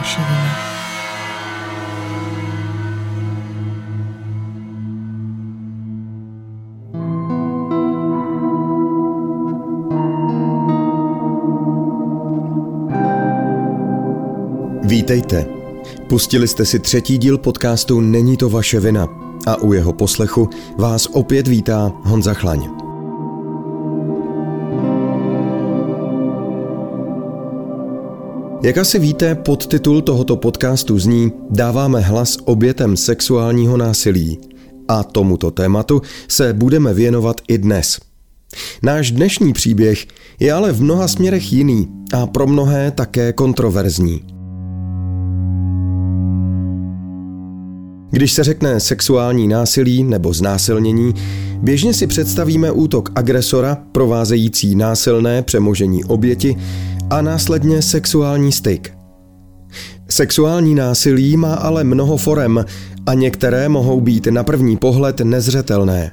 vaše vina. Vítejte. Pustili jste si třetí díl podcastu Není to vaše vina a u jeho poslechu vás opět vítá Honza Chlaň. Jak asi víte, podtitul tohoto podcastu zní Dáváme hlas obětem sexuálního násilí. A tomuto tématu se budeme věnovat i dnes. Náš dnešní příběh je ale v mnoha směrech jiný a pro mnohé také kontroverzní. Když se řekne sexuální násilí nebo znásilnění, běžně si představíme útok agresora provázející násilné přemožení oběti a následně sexuální styk. Sexuální násilí má ale mnoho forem a některé mohou být na první pohled nezřetelné.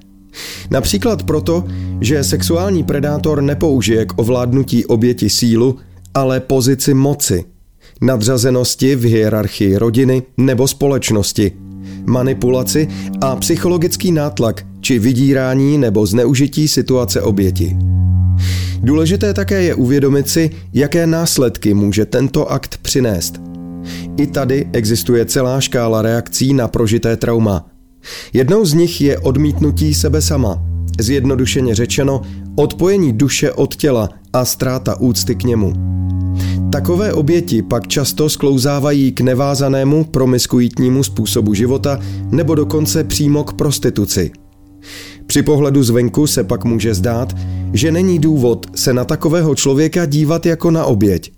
Například proto, že sexuální predátor nepoužije k ovládnutí oběti sílu, ale pozici moci, nadřazenosti v hierarchii rodiny nebo společnosti – manipulaci a psychologický nátlak či vydírání nebo zneužití situace oběti. Důležité také je uvědomit si, jaké následky může tento akt přinést. I tady existuje celá škála reakcí na prožité trauma. Jednou z nich je odmítnutí sebe sama, zjednodušeně řečeno odpojení duše od těla a ztráta úcty k němu. Takové oběti pak často sklouzávají k nevázanému promiskuitnímu způsobu života nebo dokonce přímo k prostituci. Při pohledu zvenku se pak může zdát, že není důvod se na takového člověka dívat jako na oběť.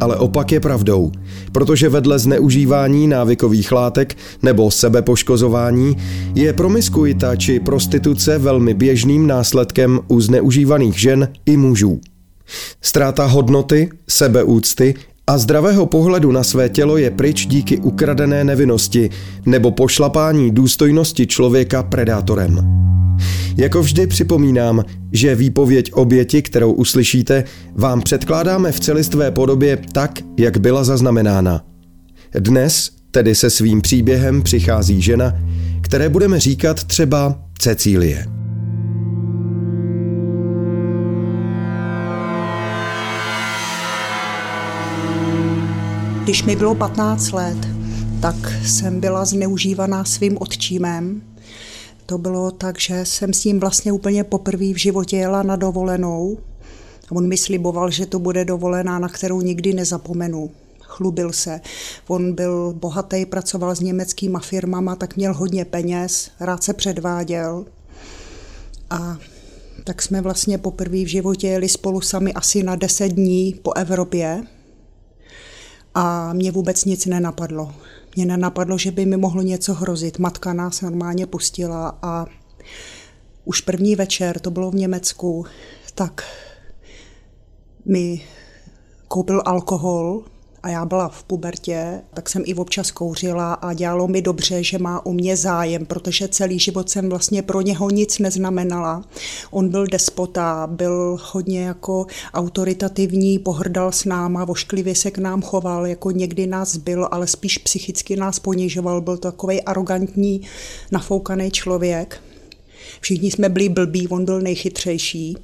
Ale opak je pravdou, protože vedle zneužívání návykových látek nebo sebepoškozování je promiskuita či prostituce velmi běžným následkem u zneužívaných žen i mužů. Ztráta hodnoty, sebeúcty a zdravého pohledu na své tělo je pryč díky ukradené nevinnosti nebo pošlapání důstojnosti člověka predátorem. Jako vždy připomínám, že výpověď oběti, kterou uslyšíte, vám předkládáme v celistvé podobě tak, jak byla zaznamenána. Dnes tedy se svým příběhem přichází žena, které budeme říkat třeba Cecílie. Když mi bylo 15 let, tak jsem byla zneužívaná svým otčímem. To bylo tak, že jsem s ním vlastně úplně poprvé v životě jela na dovolenou. On mi sliboval, že to bude dovolená, na kterou nikdy nezapomenu. Chlubil se. On byl bohatý, pracoval s německýma firmama, tak měl hodně peněz, rád se předváděl. A tak jsme vlastně poprvé v životě jeli spolu sami asi na deset dní po Evropě a mě vůbec nic nenapadlo. Mě nenapadlo, že by mi mohlo něco hrozit. Matka nás normálně pustila a už první večer, to bylo v Německu, tak mi koupil alkohol a já byla v pubertě, tak jsem i občas kouřila a dělalo mi dobře, že má o mě zájem, protože celý život jsem vlastně pro něho nic neznamenala. On byl despota, byl hodně jako autoritativní, pohrdal s náma, vošklivě se k nám choval, jako někdy nás byl, ale spíš psychicky nás ponižoval, byl to takový arrogantní, nafoukaný člověk. Všichni jsme byli blbí, on byl nejchytřejší.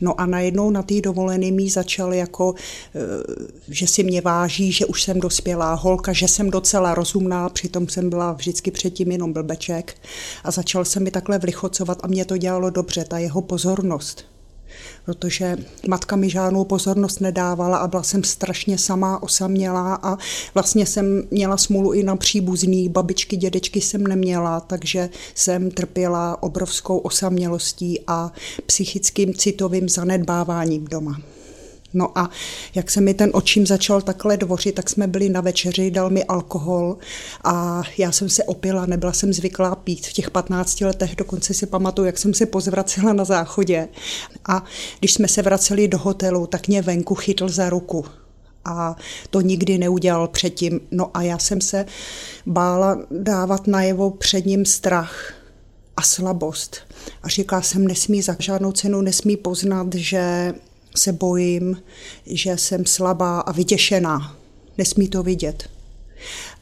No a najednou na té dovolené mi začal jako, eh, že si mě váží, že už jsem dospělá holka, že jsem docela rozumná, přitom jsem byla vždycky předtím jenom blbeček. A začal se mi takhle vlichocovat a mě to dělalo dobře, ta jeho pozornost protože matka mi žádnou pozornost nedávala a byla jsem strašně sama osamělá a vlastně jsem měla smůlu i na příbuzný, babičky, dědečky jsem neměla, takže jsem trpěla obrovskou osamělostí a psychickým citovým zanedbáváním doma. No a jak se mi ten očím začal takhle dvořit, tak jsme byli na večeři, dal mi alkohol a já jsem se opila, nebyla jsem zvyklá pít. V těch 15 letech dokonce si pamatuju, jak jsem se pozvracela na záchodě. A když jsme se vraceli do hotelu, tak mě venku chytl za ruku a to nikdy neudělal předtím. No a já jsem se bála dávat najevo před ním strach a slabost. A říkala jsem, nesmí za žádnou cenu, nesmí poznat, že se bojím, že jsem slabá a vytěšená. Nesmí to vidět.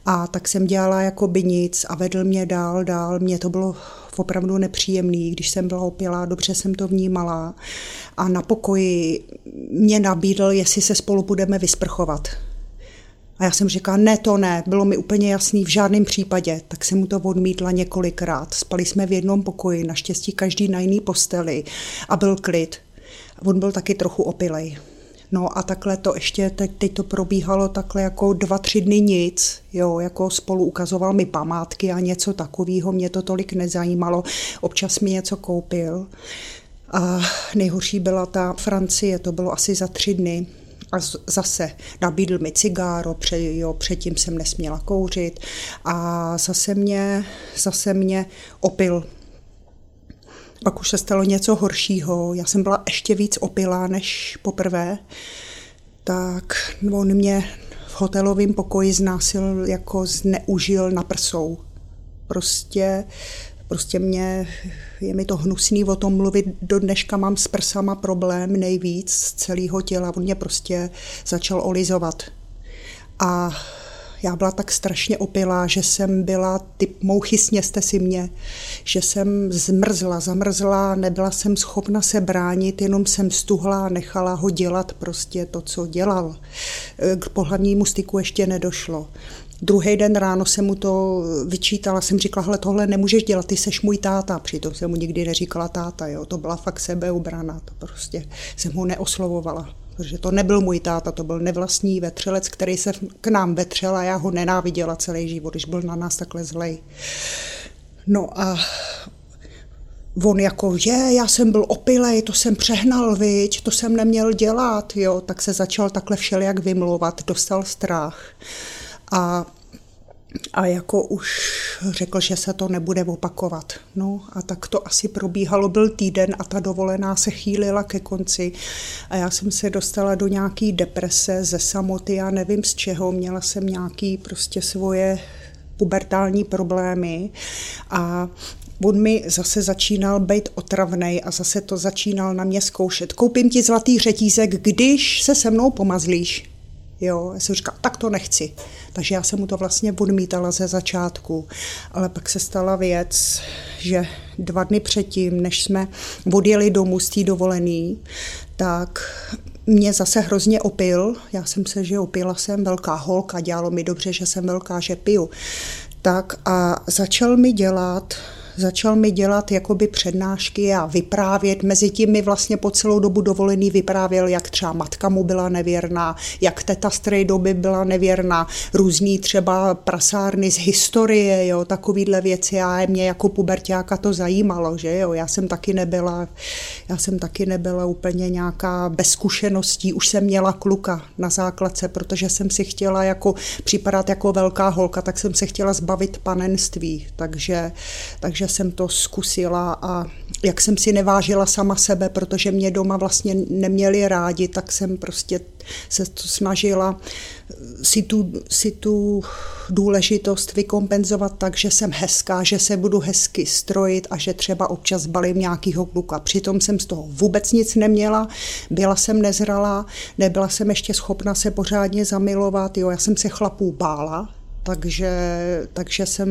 A tak jsem dělala jako by nic a vedl mě dál, dál. Mně to bylo opravdu nepříjemný, když jsem byla opilá, dobře jsem to vnímala. A na pokoji mě nabídl, jestli se spolu budeme vysprchovat. A já jsem říkala, ne, to ne, bylo mi úplně jasný v žádném případě. Tak jsem mu to odmítla několikrát. Spali jsme v jednom pokoji, naštěstí každý na jiný posteli a byl klid. On byl taky trochu opilej. No a takhle to ještě, teď, teď to probíhalo takhle jako dva, tři dny nic, jo, jako spolu ukazoval mi památky a něco takového, mě to tolik nezajímalo, občas mi něco koupil. A nejhorší byla ta Francie, to bylo asi za tři dny, a zase nabídl mi cigáro, před, jo, předtím jsem nesměla kouřit a zase mě, zase mě opil. Pak už se stalo něco horšího, já jsem byla ještě víc opilá než poprvé, tak on mě v hotelovém pokoji znásil, jako zneužil na prsou. Prostě Prostě mě, je mi to hnusný o tom mluvit, do dneška mám s prsama problém nejvíc z celého těla, on mě prostě začal olizovat. A já byla tak strašně opilá, že jsem byla typ mouchy sněste si mě, že jsem zmrzla, zamrzla, nebyla jsem schopna se bránit, jenom jsem stuhla a nechala ho dělat prostě to, co dělal. K pohlavnímu styku ještě nedošlo. Druhý den ráno jsem mu to vyčítala, jsem říkala, hele, tohle nemůžeš dělat, ty seš můj táta. Přitom jsem mu nikdy neříkala táta, jo. to byla fakt sebeobrana, to prostě jsem ho neoslovovala. Protože to nebyl můj táta, to byl nevlastní vetřelec, který se k nám vetřel a já ho nenáviděla celý život, když byl na nás takhle zlej. No a on jako, že já jsem byl opilej, to jsem přehnal, viď, to jsem neměl dělat, jo, tak se začal takhle všelijak vymlouvat, dostal strach a, a jako už řekl, že se to nebude opakovat. No a tak to asi probíhalo, byl týden a ta dovolená se chýlila ke konci a já jsem se dostala do nějaký deprese ze samoty, já nevím z čeho, měla jsem nějaký prostě svoje pubertální problémy a on mi zase začínal být otravnej a zase to začínal na mě zkoušet. Koupím ti zlatý řetízek, když se se mnou pomazlíš. Jo, já jsem říkala, tak to nechci. Takže já jsem mu to vlastně odmítala ze začátku. Ale pak se stala věc, že dva dny předtím, než jsme odjeli domů z té dovolený, tak mě zase hrozně opil. Já jsem se, že opila jsem, velká holka, dělalo mi dobře, že jsem velká, že piju. Tak a začal mi dělat začal mi dělat jakoby přednášky a vyprávět. Mezi tím mi vlastně po celou dobu dovolený vyprávěl, jak třeba matka mu byla nevěrná, jak teta z doby byla nevěrná, různý třeba prasárny z historie, jo, takovýhle věci. A mě jako pubertáka to zajímalo, že jo, já jsem taky nebyla, já jsem taky nebyla úplně nějaká bez zkušeností, už jsem měla kluka na základce, protože jsem si chtěla jako připadat jako velká holka, tak jsem se chtěla zbavit panenství, takže, takže jsem to zkusila a jak jsem si nevážila sama sebe, protože mě doma vlastně neměli rádi, tak jsem prostě se to snažila si tu, si tu důležitost vykompenzovat tak, že jsem hezká, že se budu hezky strojit a že třeba občas balím nějakýho kluka. Přitom jsem z toho vůbec nic neměla, byla jsem nezralá, nebyla jsem ještě schopna se pořádně zamilovat, jo, já jsem se chlapů bála, takže, takže jsem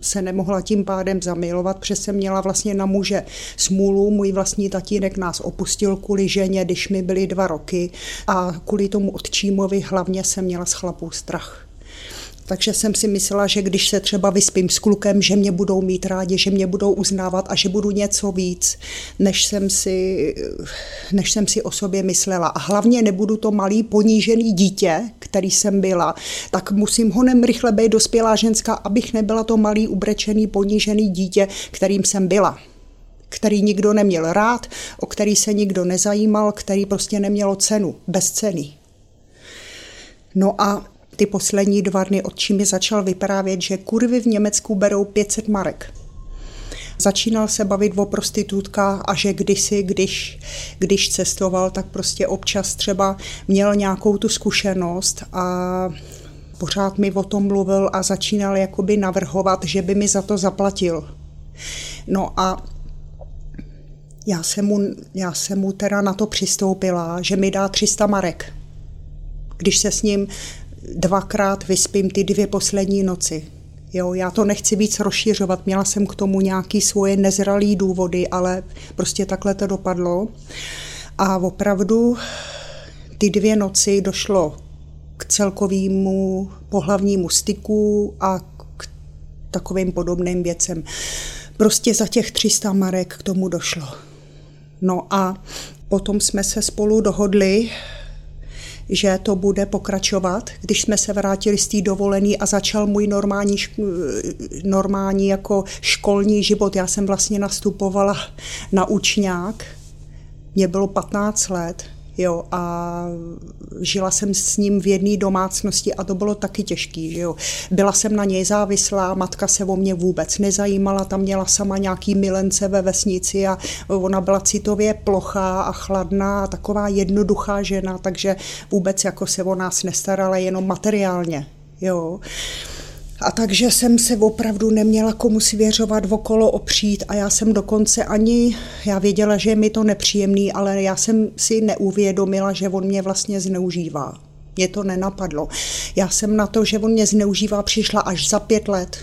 se nemohla tím pádem zamilovat, protože jsem měla vlastně na muže smůlu. Můj vlastní tatínek nás opustil kvůli ženě, když mi byly dva roky a kvůli tomu otčímovi hlavně jsem měla s chlapů strach. Takže jsem si myslela, že když se třeba vyspím s klukem, že mě budou mít rádi, že mě budou uznávat a že budu něco víc, než jsem si, než jsem si o sobě myslela. A hlavně nebudu to malý ponížený dítě, který jsem byla, tak musím honem rychle být dospělá ženská, abych nebyla to malý ubrečený ponížený dítě, kterým jsem byla který nikdo neměl rád, o který se nikdo nezajímal, který prostě nemělo cenu, bez ceny. No a ty poslední dva dny od mi začal vyprávět, že kurvy v Německu berou 500 marek. Začínal se bavit o prostitutkách a že kdysi, když, když cestoval, tak prostě občas třeba měl nějakou tu zkušenost a pořád mi o tom mluvil a začínal jakoby navrhovat, že by mi za to zaplatil. No a já jsem mu, já jsem mu teda na to přistoupila, že mi dá 300 marek, když se s ním dvakrát vyspím ty dvě poslední noci. Jo, já to nechci víc rozšiřovat, měla jsem k tomu nějaké svoje nezralé důvody, ale prostě takhle to dopadlo. A opravdu ty dvě noci došlo k celkovému pohlavnímu styku a k takovým podobným věcem. Prostě za těch 300 marek k tomu došlo. No a potom jsme se spolu dohodli, že to bude pokračovat. Když jsme se vrátili z té dovolený a začal můj normální, normální jako školní život, já jsem vlastně nastupovala na učňák, mě bylo 15 let, jo, a žila jsem s ním v jedné domácnosti a to bylo taky těžký, že jo. Byla jsem na něj závislá, matka se o mě vůbec nezajímala, tam měla sama nějaký milence ve vesnici a ona byla citově plochá a chladná a taková jednoduchá žena, takže vůbec jako se o nás nestarala jenom materiálně, jo. A takže jsem se opravdu neměla komu svěřovat, okolo opřít a já jsem dokonce ani, já věděla, že je mi to nepříjemný, ale já jsem si neuvědomila, že on mě vlastně zneužívá. Mě to nenapadlo. Já jsem na to, že on mě zneužívá, přišla až za pět let,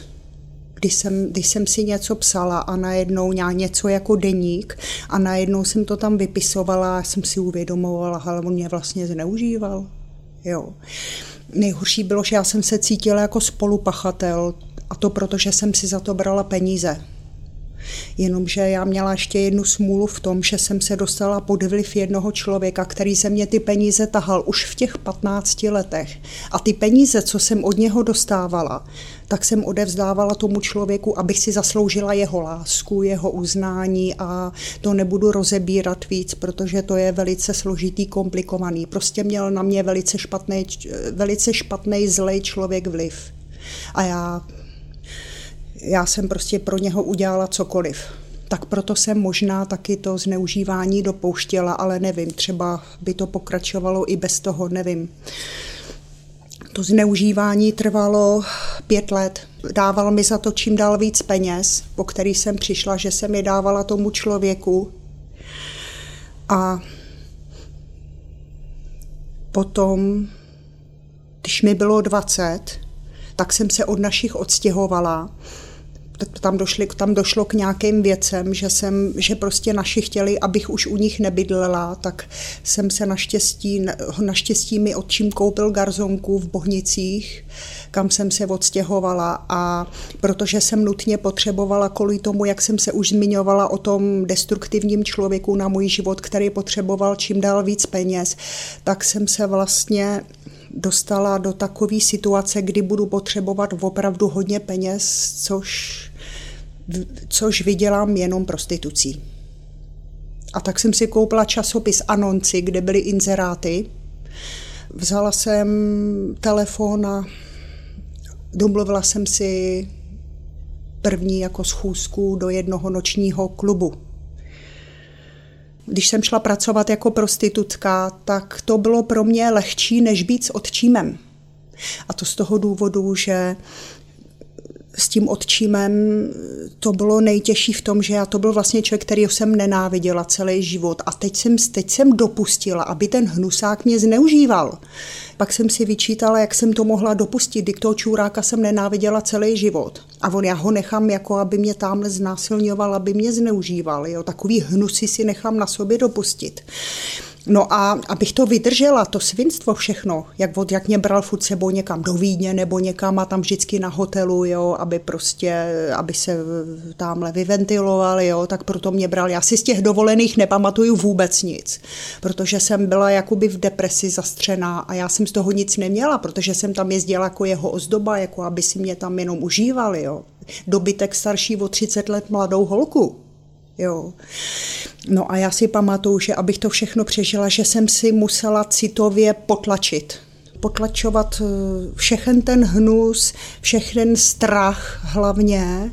když jsem, když jsem si něco psala a najednou něco jako deník a najednou jsem to tam vypisovala a jsem si uvědomovala, ale on mě vlastně zneužíval. Jo nejhorší bylo, že já jsem se cítila jako spolupachatel a to proto, že jsem si za to brala peníze. Jenomže já měla ještě jednu smůlu v tom, že jsem se dostala pod vliv jednoho člověka, který se mě ty peníze tahal už v těch 15 letech. A ty peníze, co jsem od něho dostávala, tak jsem odevzdávala tomu člověku, abych si zasloužila jeho lásku, jeho uznání a to nebudu rozebírat víc, protože to je velice složitý, komplikovaný. Prostě měl na mě velice špatný, velice špatný zlej člověk vliv. A já já jsem prostě pro něho udělala cokoliv. Tak proto jsem možná taky to zneužívání dopouštěla, ale nevím, třeba by to pokračovalo i bez toho, nevím. To zneužívání trvalo pět let. Dával mi za to čím dál víc peněz, po který jsem přišla, že jsem je dávala tomu člověku. A potom, když mi bylo 20, tak jsem se od našich odstěhovala tam, došli, tam došlo k nějakým věcem, že, jsem, že prostě naši chtěli, abych už u nich nebydlela, tak jsem se naštěstí, naštěstí mi odčím koupil garzonku v Bohnicích, kam jsem se odstěhovala a protože jsem nutně potřebovala kvůli tomu, jak jsem se už zmiňovala o tom destruktivním člověku na můj život, který potřeboval čím dál víc peněz, tak jsem se vlastně dostala do takové situace, kdy budu potřebovat opravdu hodně peněz, což, což vydělám jenom prostitucí. A tak jsem si koupila časopis Anonci, kde byly inzeráty. Vzala jsem telefon a domluvila jsem si první jako schůzku do jednoho nočního klubu když jsem šla pracovat jako prostitutka, tak to bylo pro mě lehčí, než být s odčímem. A to z toho důvodu, že tím odčímem to bylo nejtěžší v tom, že já to byl vlastně člověk, který jsem nenáviděla celý život a teď jsem, teď jsem dopustila, aby ten hnusák mě zneužíval. Pak jsem si vyčítala, jak jsem to mohla dopustit, kdy toho čůráka jsem nenáviděla celý život. A on, já ho nechám, jako aby mě tamhle znásilňoval, aby mě zneužíval. Jo? Takový hnusy si nechám na sobě dopustit. No a abych to vydržela, to svinstvo všechno, jak, od, jak mě bral furt sebou někam do Vídně nebo někam a tam vždycky na hotelu, jo, aby prostě, aby se tamhle vyventiloval, jo, tak proto mě bral. Já si z těch dovolených nepamatuju vůbec nic, protože jsem byla jakoby v depresi zastřená a já jsem z toho nic neměla, protože jsem tam jezdila jako jeho ozdoba, jako aby si mě tam jenom užívali, jo. Dobytek starší o 30 let mladou holku, Jo. No a já si pamatuju, že abych to všechno přežila, že jsem si musela citově potlačit. Potlačovat eh, všechen ten hnus, všechen strach hlavně,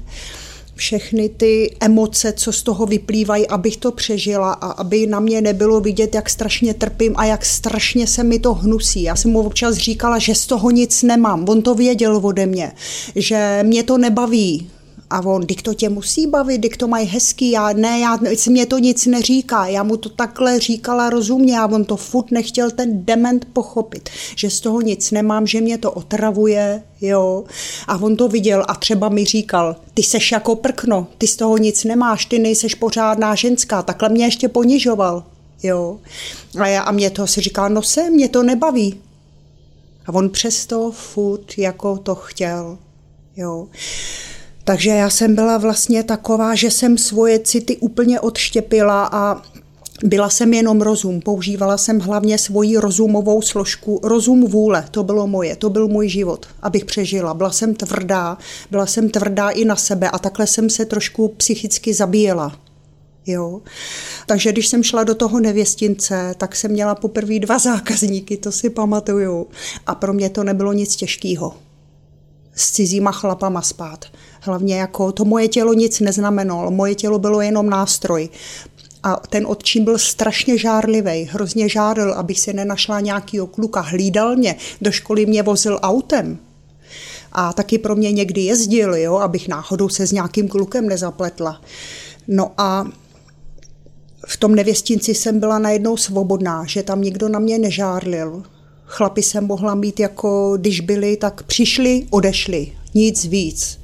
všechny ty emoce, co z toho vyplývají, abych to přežila a aby na mě nebylo vidět, jak strašně trpím a jak strašně se mi to hnusí. Já jsem mu občas říkala, že z toho nic nemám. On to věděl ode mě, že mě to nebaví, A on, dik to tě musí bavit, dik to mají hezký, já ne, já, mě to nic neříká, já mu to takhle říkala rozumně a on to furt nechtěl ten dement pochopit, že z toho nic nemám, že mě to otravuje, jo. A on to viděl a třeba mi říkal, ty seš jako prkno, ty z toho nic nemáš, ty nejseš pořádná ženská, takhle mě ještě ponižoval, jo. A, já, a mě to si říká, no se, mě to nebaví. A on přesto furt jako to chtěl, jo. Takže já jsem byla vlastně taková, že jsem svoje city úplně odštěpila a byla jsem jenom rozum, používala jsem hlavně svoji rozumovou složku, rozum vůle, to bylo moje, to byl můj život, abych přežila. Byla jsem tvrdá, byla jsem tvrdá i na sebe a takhle jsem se trošku psychicky zabíjela. Jo. Takže když jsem šla do toho nevěstince, tak jsem měla poprvé dva zákazníky, to si pamatuju. A pro mě to nebylo nic těžkého. S cizíma chlapama spát. Hlavně jako to moje tělo nic neznamenalo, moje tělo bylo jenom nástroj. A ten odčím byl strašně žárlivý, hrozně žárl, abych si nenašla nějakýho kluka. Hlídal mě, do školy mě vozil autem. A taky pro mě někdy jezdil, jo, abych náhodou se s nějakým klukem nezapletla. No a v tom nevěstinci jsem byla najednou svobodná, že tam nikdo na mě nežárlil. Chlapi jsem mohla mít jako, když byli, tak přišli, odešli. Nic víc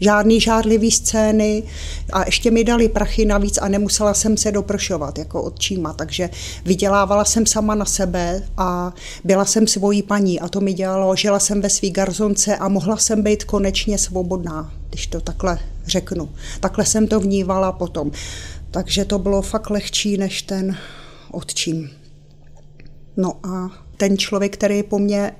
žádný žádlivý scény a ještě mi dali prachy navíc a nemusela jsem se dopršovat jako odčíma, takže vydělávala jsem sama na sebe a byla jsem svojí paní a to mi dělalo, žila jsem ve svý garzonce a mohla jsem být konečně svobodná, když to takhle řeknu. Takhle jsem to vnívala potom. Takže to bylo fakt lehčí než ten odčím. No a ten člověk, který po mně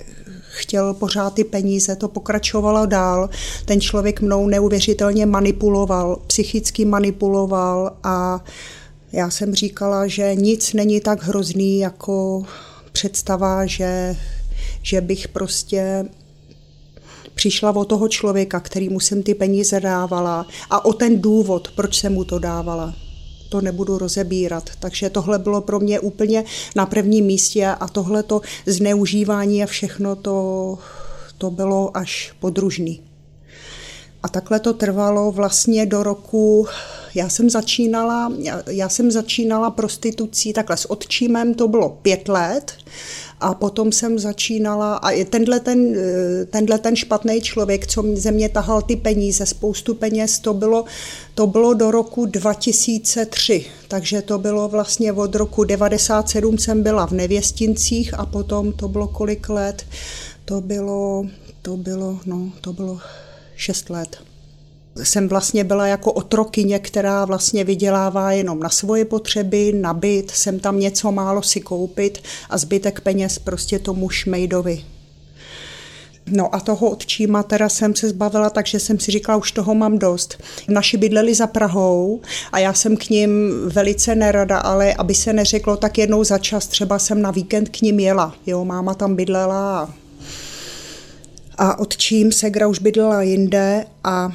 chtěl pořád ty peníze, to pokračovalo dál. Ten člověk mnou neuvěřitelně manipuloval, psychicky manipuloval a já jsem říkala, že nic není tak hrozný jako představa, že, že bych prostě přišla o toho člověka, který mu jsem ty peníze dávala a o ten důvod, proč jsem mu to dávala to nebudu rozebírat. Takže tohle bylo pro mě úplně na prvním místě a tohle to zneužívání a všechno to, to bylo až podružný. A takhle to trvalo vlastně do roku, já jsem začínala, já, jsem začínala prostitucí takhle s odčímem, to bylo pět let a potom jsem začínala, a tenhle ten, eh, tenhle ten špatný člověk, co ze mě tahal ty peníze, spoustu peněz, to bylo, to bylo do roku 2003. Takže to bylo vlastně od roku 97 jsem byla v Nevěstincích a potom to bylo kolik let? To bylo, to bylo, no, to bylo šest let jsem vlastně byla jako otrokyně, která vlastně vydělává jenom na svoje potřeby, na byt, jsem tam něco málo si koupit a zbytek peněz prostě tomu šmejdovi. No a toho odčíma teda jsem se zbavila, takže jsem si říkala, už toho mám dost. Naši bydleli za Prahou a já jsem k ním velice nerada, ale aby se neřeklo, tak jednou za čas třeba jsem na víkend k ním jela. Jo, máma tam bydlela a, a odčím Segra už bydlela jinde a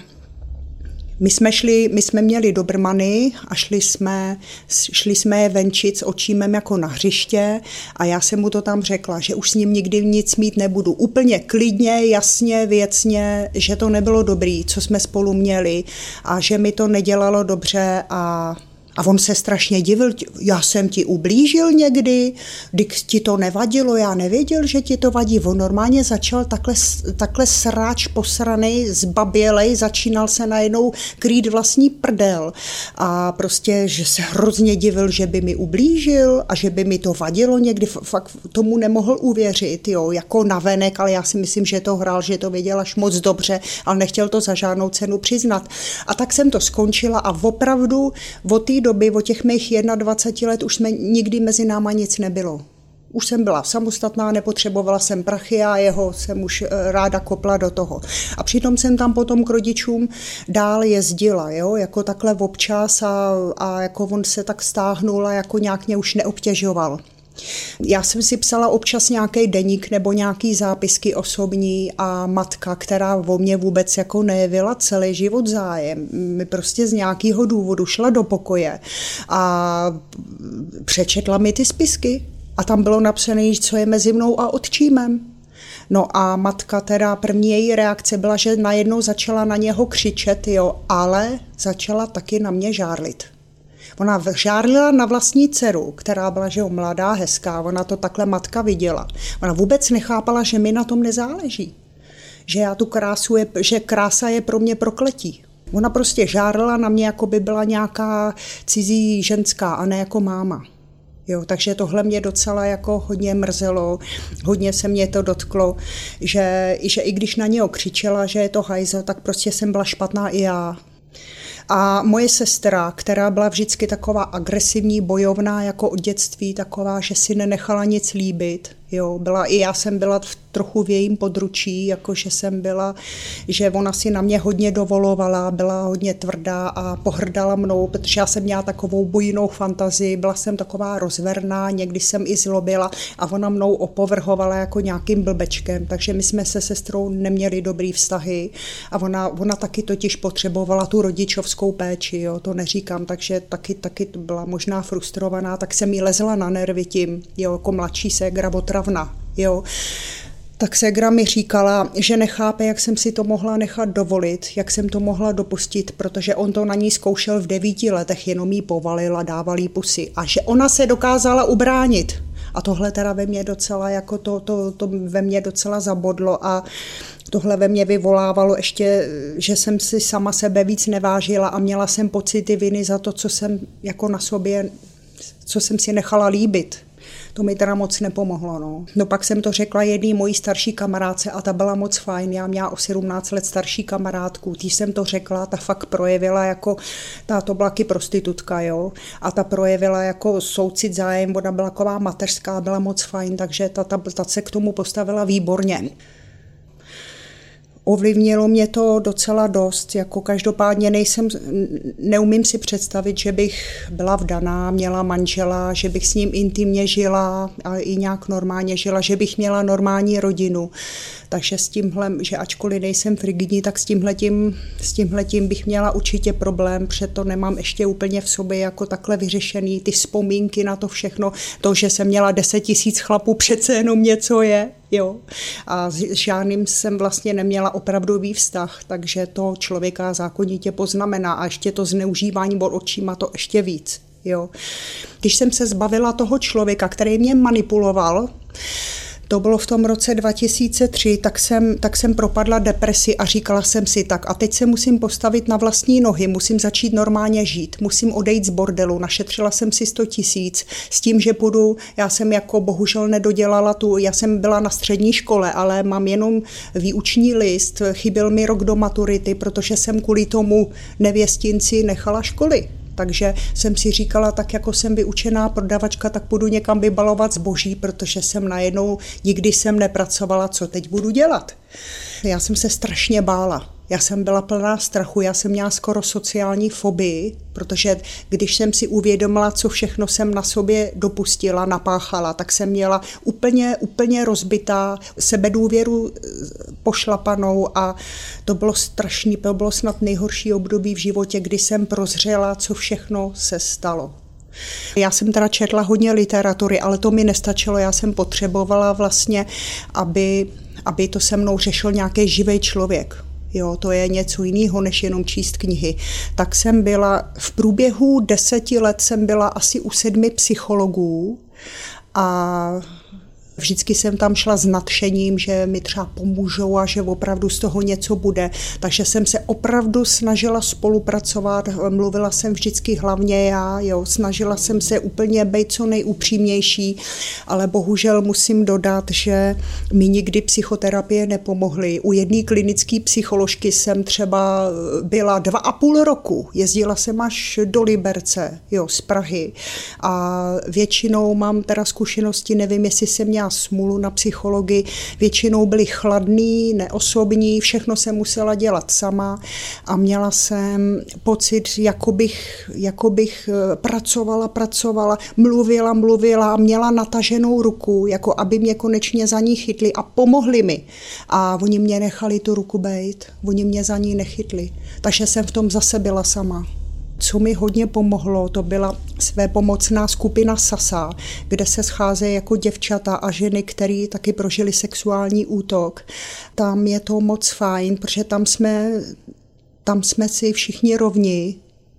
my jsme, šli, my jsme měli dobrmany a šli jsme, šli jsme je venčit s očímem jako na hřiště a já jsem mu to tam řekla, že už s ním nikdy nic mít nebudu. Úplně klidně, jasně, věcně, že to nebylo dobrý, co jsme spolu měli a že mi to nedělalo dobře a a on se strašně divil, já jsem ti ublížil někdy, když ti to nevadilo, já nevěděl, že ti to vadí. On normálně začal takhle, takhle sráč posraný, zbabělej, začínal se najednou krýt vlastní prdel a prostě, že se hrozně divil, že by mi ublížil a že by mi to vadilo někdy, fakt tomu nemohl uvěřit, jo, jako navenek, ale já si myslím, že to hrál, že to věděl až moc dobře, ale nechtěl to za žádnou cenu přiznat. A tak jsem to skončila a opravdu od té doby, od těch mých 21 let, už jsme nikdy mezi náma nic nebylo. Už jsem byla samostatná, nepotřebovala jsem prachy a jeho jsem už eh, ráda kopla do toho. A přitom jsem tam potom k rodičům dál jezdila, jo, jako takhle občas a, a jako on se tak stáhnul a jako nějak mě už neobtěžoval. Já jsem si psala občas nějaký deník nebo nějaký zápisky osobní a matka, která o mě vůbec jako nejevila celý život zájem, mi prostě z nějakého důvodu šla do pokoje a přečetla mi ty spisky a tam bylo napsané, co je mezi mnou a otčímem. No a matka teda, první její reakce byla, že najednou začala na něho křičet, jo, ale začala taky na mě žárlit. Ona žárlila na vlastní dceru, která byla, že jo, mladá, hezká, ona to takhle matka viděla. Ona vůbec nechápala, že mi na tom nezáleží. Že já tu krásu je, že krása je pro mě prokletí. Ona prostě žárla na mě, jako by byla nějaká cizí ženská a ne jako máma. Jo, takže tohle mě docela jako hodně mrzelo, hodně se mě to dotklo, že, že i když na něho křičela, že je to hajzel, tak prostě jsem byla špatná i já. A moje sestra, která byla vždycky taková agresivní, bojovná jako od dětství, taková, že si nenechala nic líbit, jo, byla i já jsem byla v trochu v jejím područí, jakože jsem byla, že ona si na mě hodně dovolovala, byla hodně tvrdá a pohrdala mnou, protože já jsem měla takovou bojnou fantazii, byla jsem taková rozverná, někdy jsem i zlobila a ona mnou opovrhovala jako nějakým blbečkem, takže my jsme se sestrou neměli dobrý vztahy a ona, ona taky totiž potřebovala tu rodičovskou péči, jo, to neříkám, takže taky, taky byla možná frustrovaná, tak jsem jí lezla na nervy tím, jo, jako mladší ségra otravna, jo tak Segra mi říkala, že nechápe, jak jsem si to mohla nechat dovolit, jak jsem to mohla dopustit, protože on to na ní zkoušel v devíti letech, jenom jí povalil a dával jí pusy. A že ona se dokázala ubránit. A tohle teda ve mně docela, jako to, to, to ve mně docela zabodlo a tohle ve mně vyvolávalo ještě, že jsem si sama sebe víc nevážila a měla jsem pocity viny za to, co jsem jako na sobě, co jsem si nechala líbit. To mi teda moc nepomohlo. No. no pak jsem to řekla jedný mojí starší kamarádce a ta byla moc fajn. Já měla o 17 let starší kamarádku. Když jsem to řekla, ta fakt projevila jako, ta to byla prostitutka, jo. A ta projevila jako soucit zájem, ona byla taková mateřská, byla moc fajn, takže ta, ta, ta se k tomu postavila výborně ovlivnilo mě to docela dost. Jako každopádně nejsem, neumím si představit, že bych byla vdaná, měla manžela, že bych s ním intimně žila a i nějak normálně žila, že bych měla normální rodinu. Takže s tímhle, že ačkoliv nejsem frigidní, tak s tímhletím, s tímhletím bych měla určitě problém, to nemám ještě úplně v sobě jako takhle vyřešený. Ty vzpomínky na to všechno, to, že jsem měla 10 tisíc chlapů, přece jenom něco je. Jo. A s žádným jsem vlastně neměla opravdový vztah, takže to člověka zákonitě poznamená a ještě to zneužívání od očíma to ještě víc. Jo. Když jsem se zbavila toho člověka, který mě manipuloval, to bylo v tom roce 2003, tak jsem, tak jsem propadla depresi a říkala jsem si tak a teď se musím postavit na vlastní nohy, musím začít normálně žít, musím odejít z bordelu, našetřila jsem si 100 tisíc s tím, že půjdu, já jsem jako bohužel nedodělala tu, já jsem byla na střední škole, ale mám jenom výuční list, chyběl mi rok do maturity, protože jsem kvůli tomu nevěstinci nechala školy. Takže jsem si říkala, tak jako jsem vyučená prodavačka, tak půjdu někam vybalovat zboží, protože jsem najednou nikdy jsem nepracovala, co teď budu dělat. Já jsem se strašně bála. Já jsem byla plná strachu, já jsem měla skoro sociální fobii, protože když jsem si uvědomila, co všechno jsem na sobě dopustila, napáchala, tak jsem měla úplně, úplně rozbitá sebedůvěru eh, pošlapanou a to bylo strašný, to bylo snad nejhorší období v životě, kdy jsem prozřela, co všechno se stalo. Já jsem teda četla hodně literatury, ale to mi nestačilo. Já jsem potřebovala vlastně, aby, aby to se mnou řešil nějaký živý člověk. Jo, to je něco jiného, než jenom číst knihy. Tak jsem byla, v průběhu deseti let jsem byla asi u sedmi psychologů a Vždycky jsem tam šla s nadšením, že mi třeba pomůžou a že opravdu z toho něco bude. Takže jsem se opravdu snažila spolupracovat, mluvila jsem vždycky hlavně já, jo, snažila jsem se úplně být co nejupřímnější, ale bohužel musím dodat, že mi nikdy psychoterapie nepomohly. U jedné klinické psycholožky jsem třeba byla dva a půl roku, jezdila jsem až do Liberce, jo, z Prahy a většinou mám teda zkušenosti, nevím, jestli jsem měla měla smůlu na psychologii, většinou byli chladný, neosobní, všechno se musela dělat sama a měla jsem pocit, jako bych, jako bych eh, pracovala, pracovala, mluvila, mluvila a měla nataženou ruku, jako aby mě konečně za ní chytli a pomohli mi. A oni mě nechali tu ruku bejt, oni mě za ní nechytli. Takže jsem v tom zase byla sama. Co mi hodně pomohlo, to byla své pomocná skupina Sasa, kde se scházejí jako děvčata a ženy, které taky prožili sexuální útok. Tam je to moc fajn, protože tam jsme, tam jsme si všichni rovni,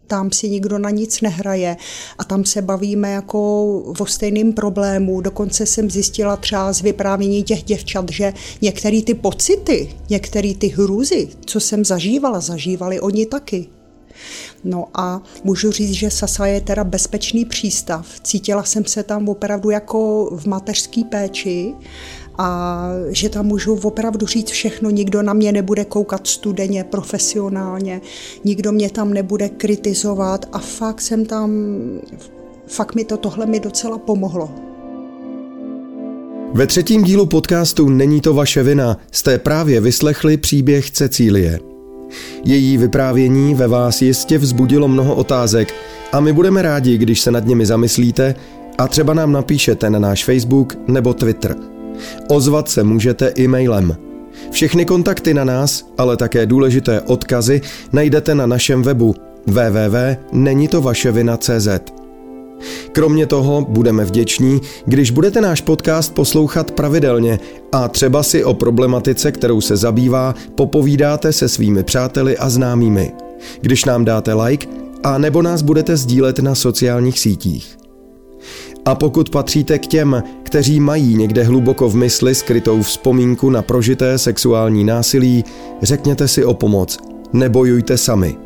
tam si nikdo na nic nehraje a tam se bavíme jako o stejným problému. Dokonce jsem zjistila třeba z vyprávění těch děvčat, že některé ty pocity, některé ty hrůzy, co jsem zažívala, zažívali oni taky. No a můžu říct, že Sasa je teda bezpečný přístav. Cítila jsem se tam opravdu jako v mateřské péči a že tam můžu opravdu říct všechno, nikdo na mě nebude koukat studeně, profesionálně, nikdo mě tam nebude kritizovat a fakt jsem tam, fakt mi to tohle mi docela pomohlo. Ve třetím dílu podcastu Není to vaše vina jste právě vyslechli příběh Cecílie. Její vyprávění ve vás jistě vzbudilo mnoho otázek a my budeme rádi, když se nad nimi zamyslíte a třeba nám napíšete na náš Facebook nebo Twitter. Ozvat se můžete e-mailem. Všechny kontakty na nás, ale také důležité odkazy najdete na našem webu www.nenitovaševina.cz. Kromě toho budeme vděční, když budete náš podcast poslouchat pravidelně a třeba si o problematice, kterou se zabývá, popovídáte se svými přáteli a známými. Když nám dáte like a nebo nás budete sdílet na sociálních sítích. A pokud patříte k těm, kteří mají někde hluboko v mysli skrytou vzpomínku na prožité sexuální násilí, řekněte si o pomoc. Nebojujte sami.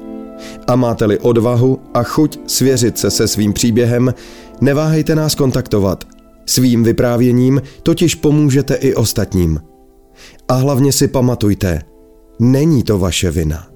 A máte-li odvahu a chuť svěřit se se svým příběhem, neváhejte nás kontaktovat. Svým vyprávěním totiž pomůžete i ostatním. A hlavně si pamatujte, není to vaše vina.